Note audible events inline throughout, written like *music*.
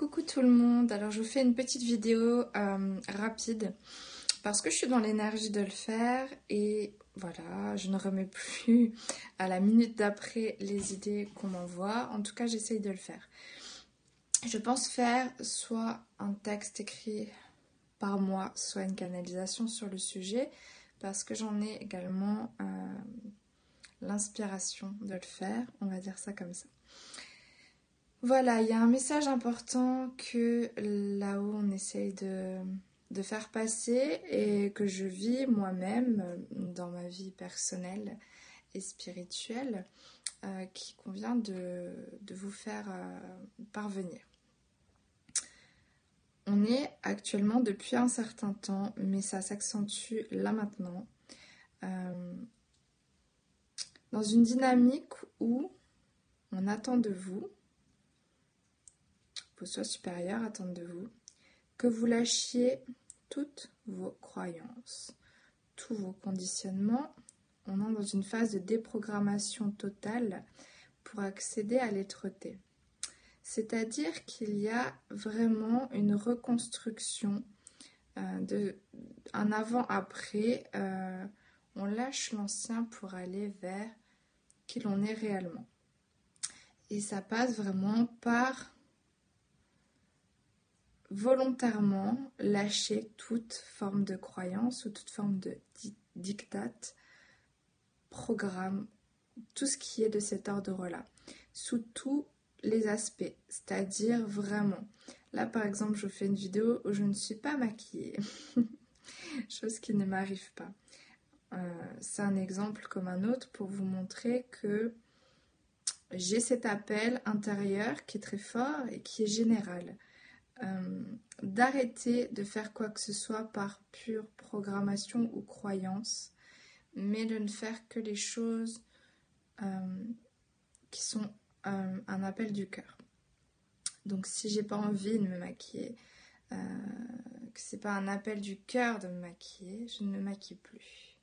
Coucou tout le monde, alors je vous fais une petite vidéo euh, rapide parce que je suis dans l'énergie de le faire et voilà, je ne remets plus à la minute d'après les idées qu'on m'envoie, en tout cas j'essaye de le faire. Je pense faire soit un texte écrit par moi, soit une canalisation sur le sujet parce que j'en ai également euh, l'inspiration de le faire, on va dire ça comme ça. Voilà, il y a un message important que là-haut on essaye de, faire passer et que je vis moi-même dans ma vie personnelle et spirituelle euh, qui convient de, vous faire euh, parvenir. On est actuellement depuis un certain temps, mais ça s'accentue là maintenant, euh, dans une dynamique où on attend de vous, vos soi supérieurs attendent de vous que vous lâchiez toutes vos croyances, tous vos conditionnements. On est dans une phase de déprogrammation totale pour accéder à l'être-té. C'est-à-dire qu'il y a vraiment une reconstruction, euh, de, un avant-après. Euh, on lâche l'ancien pour aller vers qui l'on est réellement. Et ça passe vraiment par volontairement lâcher toute forme de croyance ou toute forme de diktat, programme, tout ce qui est de cet ordre-là, sous tous les aspects, c'est-à-dire vraiment. Là, par exemple, je fais une vidéo où je ne suis pas maquillée, *laughs* chose qui ne m'arrive pas. Euh, c'est un exemple comme un autre pour vous montrer que j'ai cet appel intérieur qui est très fort et qui est général. Euh, d'arrêter de faire quoi que ce soit par pure programmation ou croyance, mais de ne faire que les choses euh, qui sont euh, un appel du cœur. Donc si j'ai pas envie de me maquiller, que c'est pas un appel du cœur de me maquiller, je ne me maquille plus.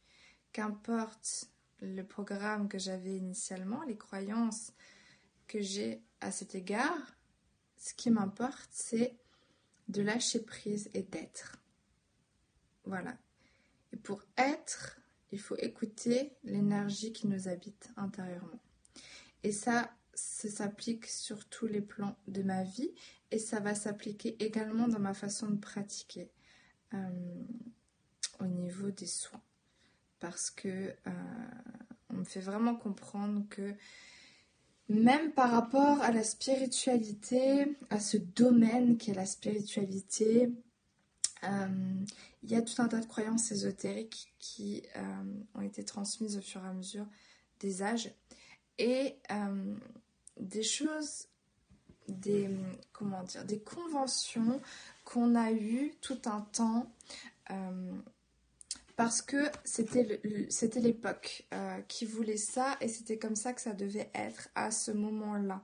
Qu'importe le programme que j'avais initialement, les croyances que j'ai à cet égard, ce qui m'importe, c'est de lâcher prise et d'être. Voilà. Et pour être, il faut écouter l'énergie qui nous habite intérieurement. Et ça, ça s'applique sur tous les plans de ma vie et ça va s'appliquer également dans ma façon de pratiquer euh, au niveau des soins. Parce que euh, on me fait vraiment comprendre que même par rapport à la spiritualité, à ce domaine qui est la spiritualité, euh, il y a tout un tas de croyances ésotériques qui euh, ont été transmises au fur et à mesure des âges. Et euh, des choses, des comment dire, des conventions qu'on a eues tout un temps parce que c'était l'époque euh, qui voulait ça et c'était comme ça que ça devait être à ce moment-là.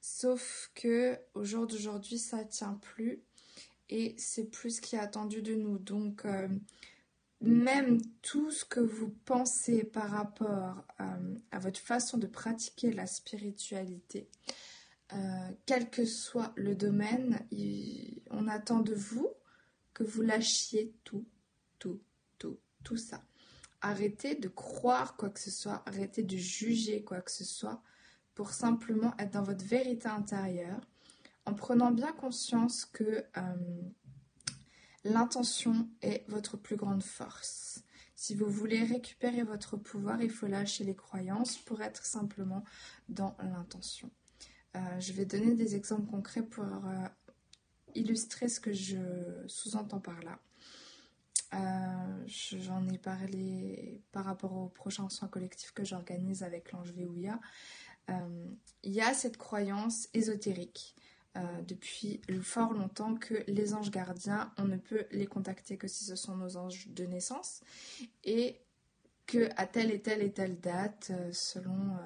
Sauf que au jour d'aujourd'hui, ça tient plus et c'est plus ce qui est attendu de nous. Donc euh, même tout ce que vous pensez par rapport euh, à votre façon de pratiquer la spiritualité, quel que soit le domaine, on attend de vous que vous lâchiez tout, tout, tout ça. Arrêtez de croire quoi que ce soit, arrêtez de juger quoi que ce soit pour simplement être dans votre vérité intérieure en prenant bien conscience que euh, l'intention est votre plus grande force. Si vous voulez récupérer votre pouvoir, il faut lâcher les croyances pour être simplement dans l'intention. Euh, je vais donner des exemples concrets pour euh, illustrer ce que je sous-entends par là. Euh, j'en ai parlé par rapport au prochain soin collectif que j'organise avec l'ange Véouya. Euh, il y a cette croyance ésotérique euh, depuis fort longtemps que les anges gardiens, on ne peut les contacter que si ce sont nos anges de naissance et que à telle et telle et telle date, selon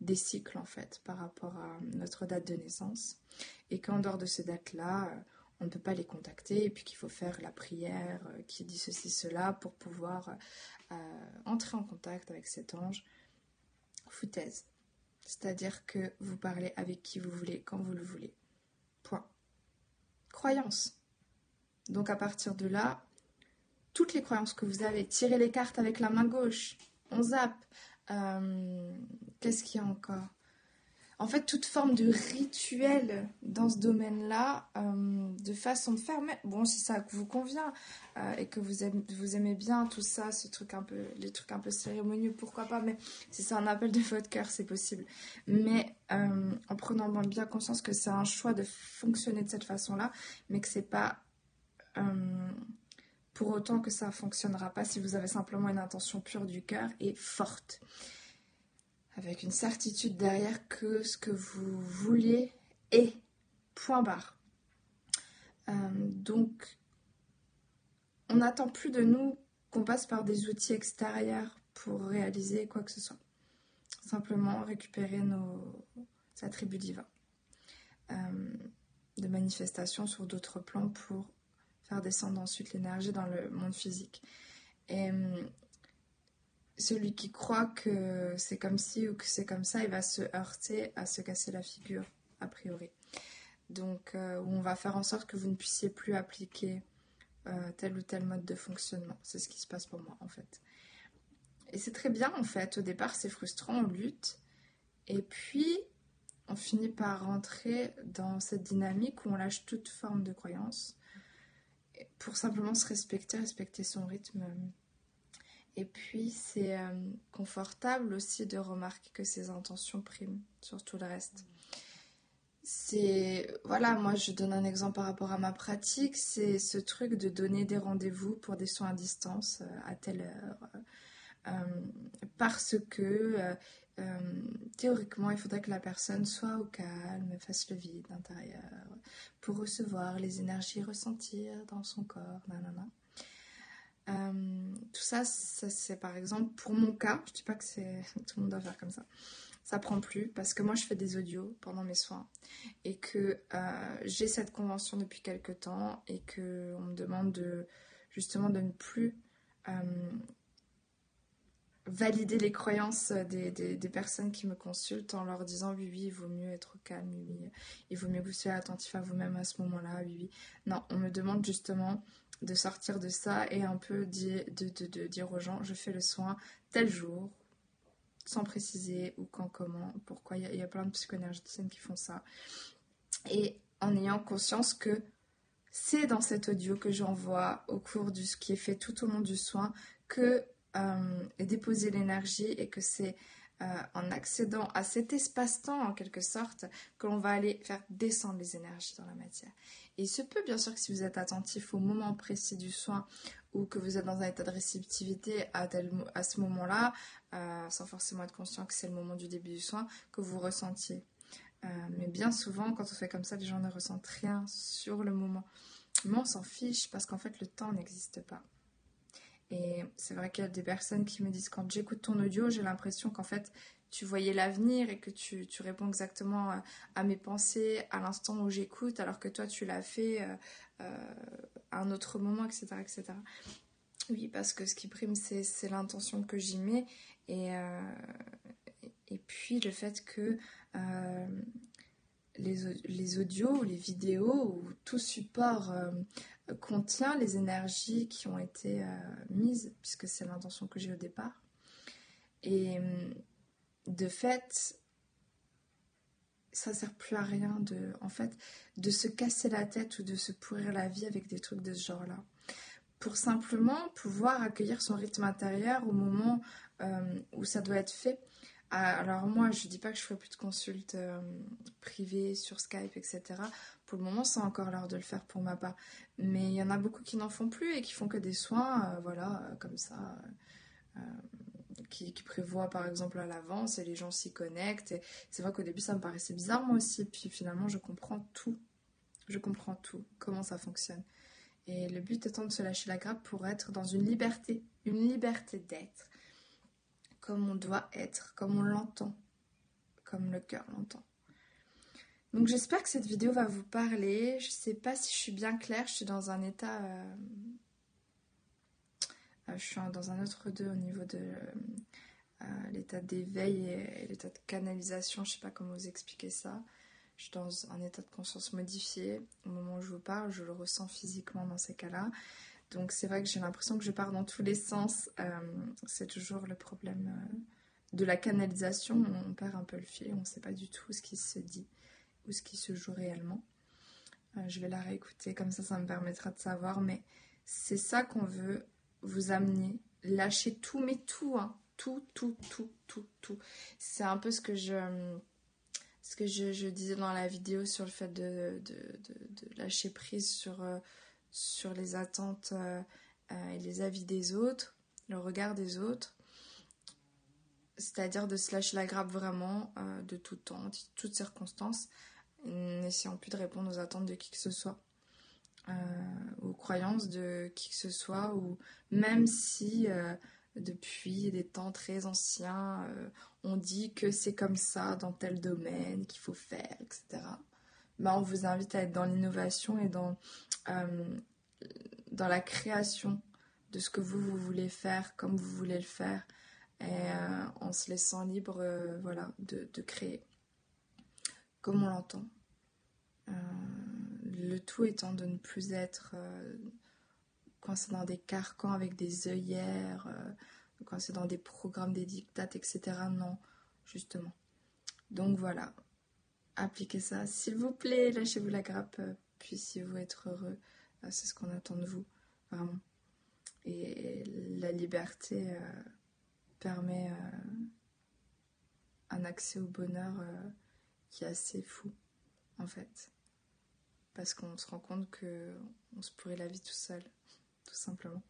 des cycles en fait par rapport à notre date de naissance et qu'en dehors de ces dates-là, on ne peut pas les contacter et puis qu'il faut faire la prière euh, qui dit ceci, cela pour pouvoir euh, entrer en contact avec cet ange. Foutaise. C'est-à-dire que vous parlez avec qui vous voulez, quand vous le voulez. Point. Croyance. Donc à partir de là, toutes les croyances que vous avez, tirez les cartes avec la main gauche, on zappe. Euh, qu'est-ce qu'il y a encore? En fait, toute forme de rituel dans ce domaine-là, euh, de façon de faire, mais bon, si ça vous convient euh, et que vous aimez, bien tout ça, ce un peu, les trucs un peu cérémonieux, pourquoi pas, mais si c'est un appel de votre cœur, c'est possible. Mais euh, en prenant bien conscience que c'est un choix de fonctionner de cette façon-là, mais que c'est pas pour autant que ça fonctionnera pas si vous avez simplement une intention pure du cœur et forte avec une certitude derrière que ce que vous vouliez est. Point barre. Euh, donc, on n'attend plus de nous qu'on passe par des outils extérieurs pour réaliser quoi que ce soit. Simplement récupérer nos attributs divins euh, de manifestation sur d'autres plans pour faire descendre ensuite l'énergie dans le monde physique. Et celui qui croit que c'est comme ci ou que c'est comme ça, il va se heurter à se casser la figure, a priori. Donc, euh, on va faire en sorte que vous ne puissiez plus appliquer euh, tel ou tel mode de fonctionnement. C'est ce qui se passe pour moi, en fait. Et c'est très bien, en fait. Au départ, c'est frustrant, on lutte. Et puis, on finit par rentrer dans cette dynamique où on lâche toute forme de croyance pour simplement se respecter, respecter son rythme et puis, c'est euh, confortable aussi de remarquer que ses intentions priment sur tout le reste. C'est. Voilà, moi, je donne un exemple par rapport à ma pratique. C'est ce truc de donner des rendez-vous pour des soins à distance euh, à telle heure. Euh, parce que théoriquement, il faudrait que la personne soit au calme, fasse le vide intérieur pour recevoir les énergies ressentir dans son corps. Nanana. Euh, tout ça, c'est par exemple pour mon cas, je dis pas que c'est *laughs* tout le monde doit faire comme ça. Ça prend plus parce que moi je fais des audios pendant mes soins et que euh, j'ai cette convention depuis quelques temps et que on me demande de justement de ne plus euh, valider les croyances des, personnes qui me consultent en leur disant oui oui il vaut mieux être calme, oui, oui il vaut mieux que vous soyez attentif à vous-même à ce moment-là, oui oui. Non, on me demande justement de sortir de ça et un peu de, dire aux gens je fais le soin tel jour, sans préciser où, quand, comment, pourquoi. Il y, a, plein de psychoénergéticiennes qui font ça. Et en ayant conscience que c'est dans cet audio que j'envoie au cours de ce qui est fait tout au long du soin que euh, est déposée l'énergie et que c'est euh, en accédant à cet espace-temps en quelque sorte que l'on va aller faire descendre les énergies dans la matière. Et il se peut bien sûr que si vous êtes attentif au moment précis du soin ou que vous êtes dans un état de réceptivité à, ce moment-là, euh, sans forcément être conscient que c'est le moment du début du soin, que vous ressentiez. Mais bien souvent, quand on fait comme ça, les gens ne ressentent rien sur le moment. Mais on s'en fiche parce qu'en fait, le temps n'existe pas. Et c'est vrai qu'il y a des personnes qui me disent quand j'écoute ton audio, j'ai l'impression qu'en fait, tu voyais l'avenir et que tu, réponds exactement à, mes pensées à l'instant où j'écoute, alors que toi tu l'as fait euh, euh, à un autre moment, etc., etc. Oui, parce que ce qui prime, c'est l'intention que j'y mets et, euh, et puis le fait que les, les, audios les vidéos ou tout support contient les énergies qui ont été mises, puisque c'est l'intention que j'ai au départ. Et de fait, ça sert plus à rien de, en fait, de se casser la tête ou de se pourrir la vie avec des trucs de ce genre-là. Pour simplement pouvoir accueillir son rythme intérieur au moment euh, où ça doit être fait. Alors moi, je dis pas que je ferai plus de consultes euh, privées sur Skype, etc. Pour le moment, c'est encore l'heure de le faire pour ma part. Mais il y en a beaucoup qui n'en font plus et qui font que des soins, euh, voilà, comme ça qui, prévoit par exemple à l'avance et les gens s'y connectent. Et c'est vrai qu'au début ça me paraissait bizarre moi aussi, puis finalement je comprends tout. Je comprends tout, comment ça fonctionne. Et le but étant de se lâcher la grappe pour être dans une liberté, une liberté d'être, comme on doit être, comme on l'entend, comme le cœur l'entend. Donc j'espère que cette vidéo va vous parler. Je sais pas si je suis bien claire, je suis dans un état euh, euh, je suis dans un autre deux au niveau de euh, l'état d'éveil et, l'état de canalisation. Je sais pas comment vous expliquer ça. Je suis dans un état de conscience modifié. Au moment où je vous parle, je le ressens physiquement dans ces cas-là. Donc c'est vrai que j'ai l'impression que je pars dans tous les sens. Euh, c'est toujours le problème euh, de la canalisation. On perd un peu le fil, on ne sait pas du tout ce qui se dit ou ce qui se joue réellement. Euh, je vais la réécouter, comme ça ça me permettra de savoir. Mais c'est ça qu'on veut vous amener. Lâcher tout, mais tout, hein. tout, tout, tout, tout, tout. C'est un peu ce que je ce que je, disais dans la vidéo sur le fait de, de lâcher prise sur sur les attentes euh, euh, et les avis des autres, le regard des autres. C'est-à-dire de se lâcher la grappe vraiment euh, de tout temps, de toutes circonstances, n'essayant plus de répondre aux attentes de qui que ce soit. aux croyances de qui que ce soit, ou même si depuis des temps très anciens, on dit que c'est comme ça dans tel domaine qu'il faut faire, etc. Ben, on vous invite à être dans l'innovation et dans euh, la création de ce que vous, voulez faire, comme vous voulez le faire, et euh, en se laissant libre euh, de, créer comme on l'entend. le tout étant de ne plus être coincé dans des carcans avec des œillères, coincé dans des programmes, des dictates, etc. Non, justement. Donc voilà, appliquez ça. S'il vous plaît, lâchez-vous la grappe puissiez-vous être heureux. Ah, c'est ce qu'on attend de vous, vraiment. Et la liberté euh, permet euh, un accès au bonheur euh, qui est assez fou, en fait. Parce qu'on se rend compte qu'on se pourrit la vie tout seul, tout simplement.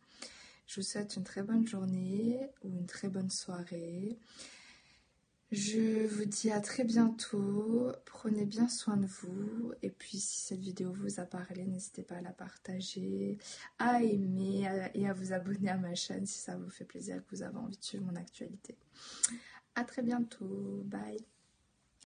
Je vous souhaite une très bonne journée ou une très bonne soirée. Je vous dis à très bientôt. Prenez bien soin de vous. Et puis, si cette vidéo vous a parlé, n'hésitez pas à la partager, à aimer et à vous abonner à ma chaîne si ça vous fait plaisir que vous avez envie de suivre mon actualité. À très bientôt. Bye.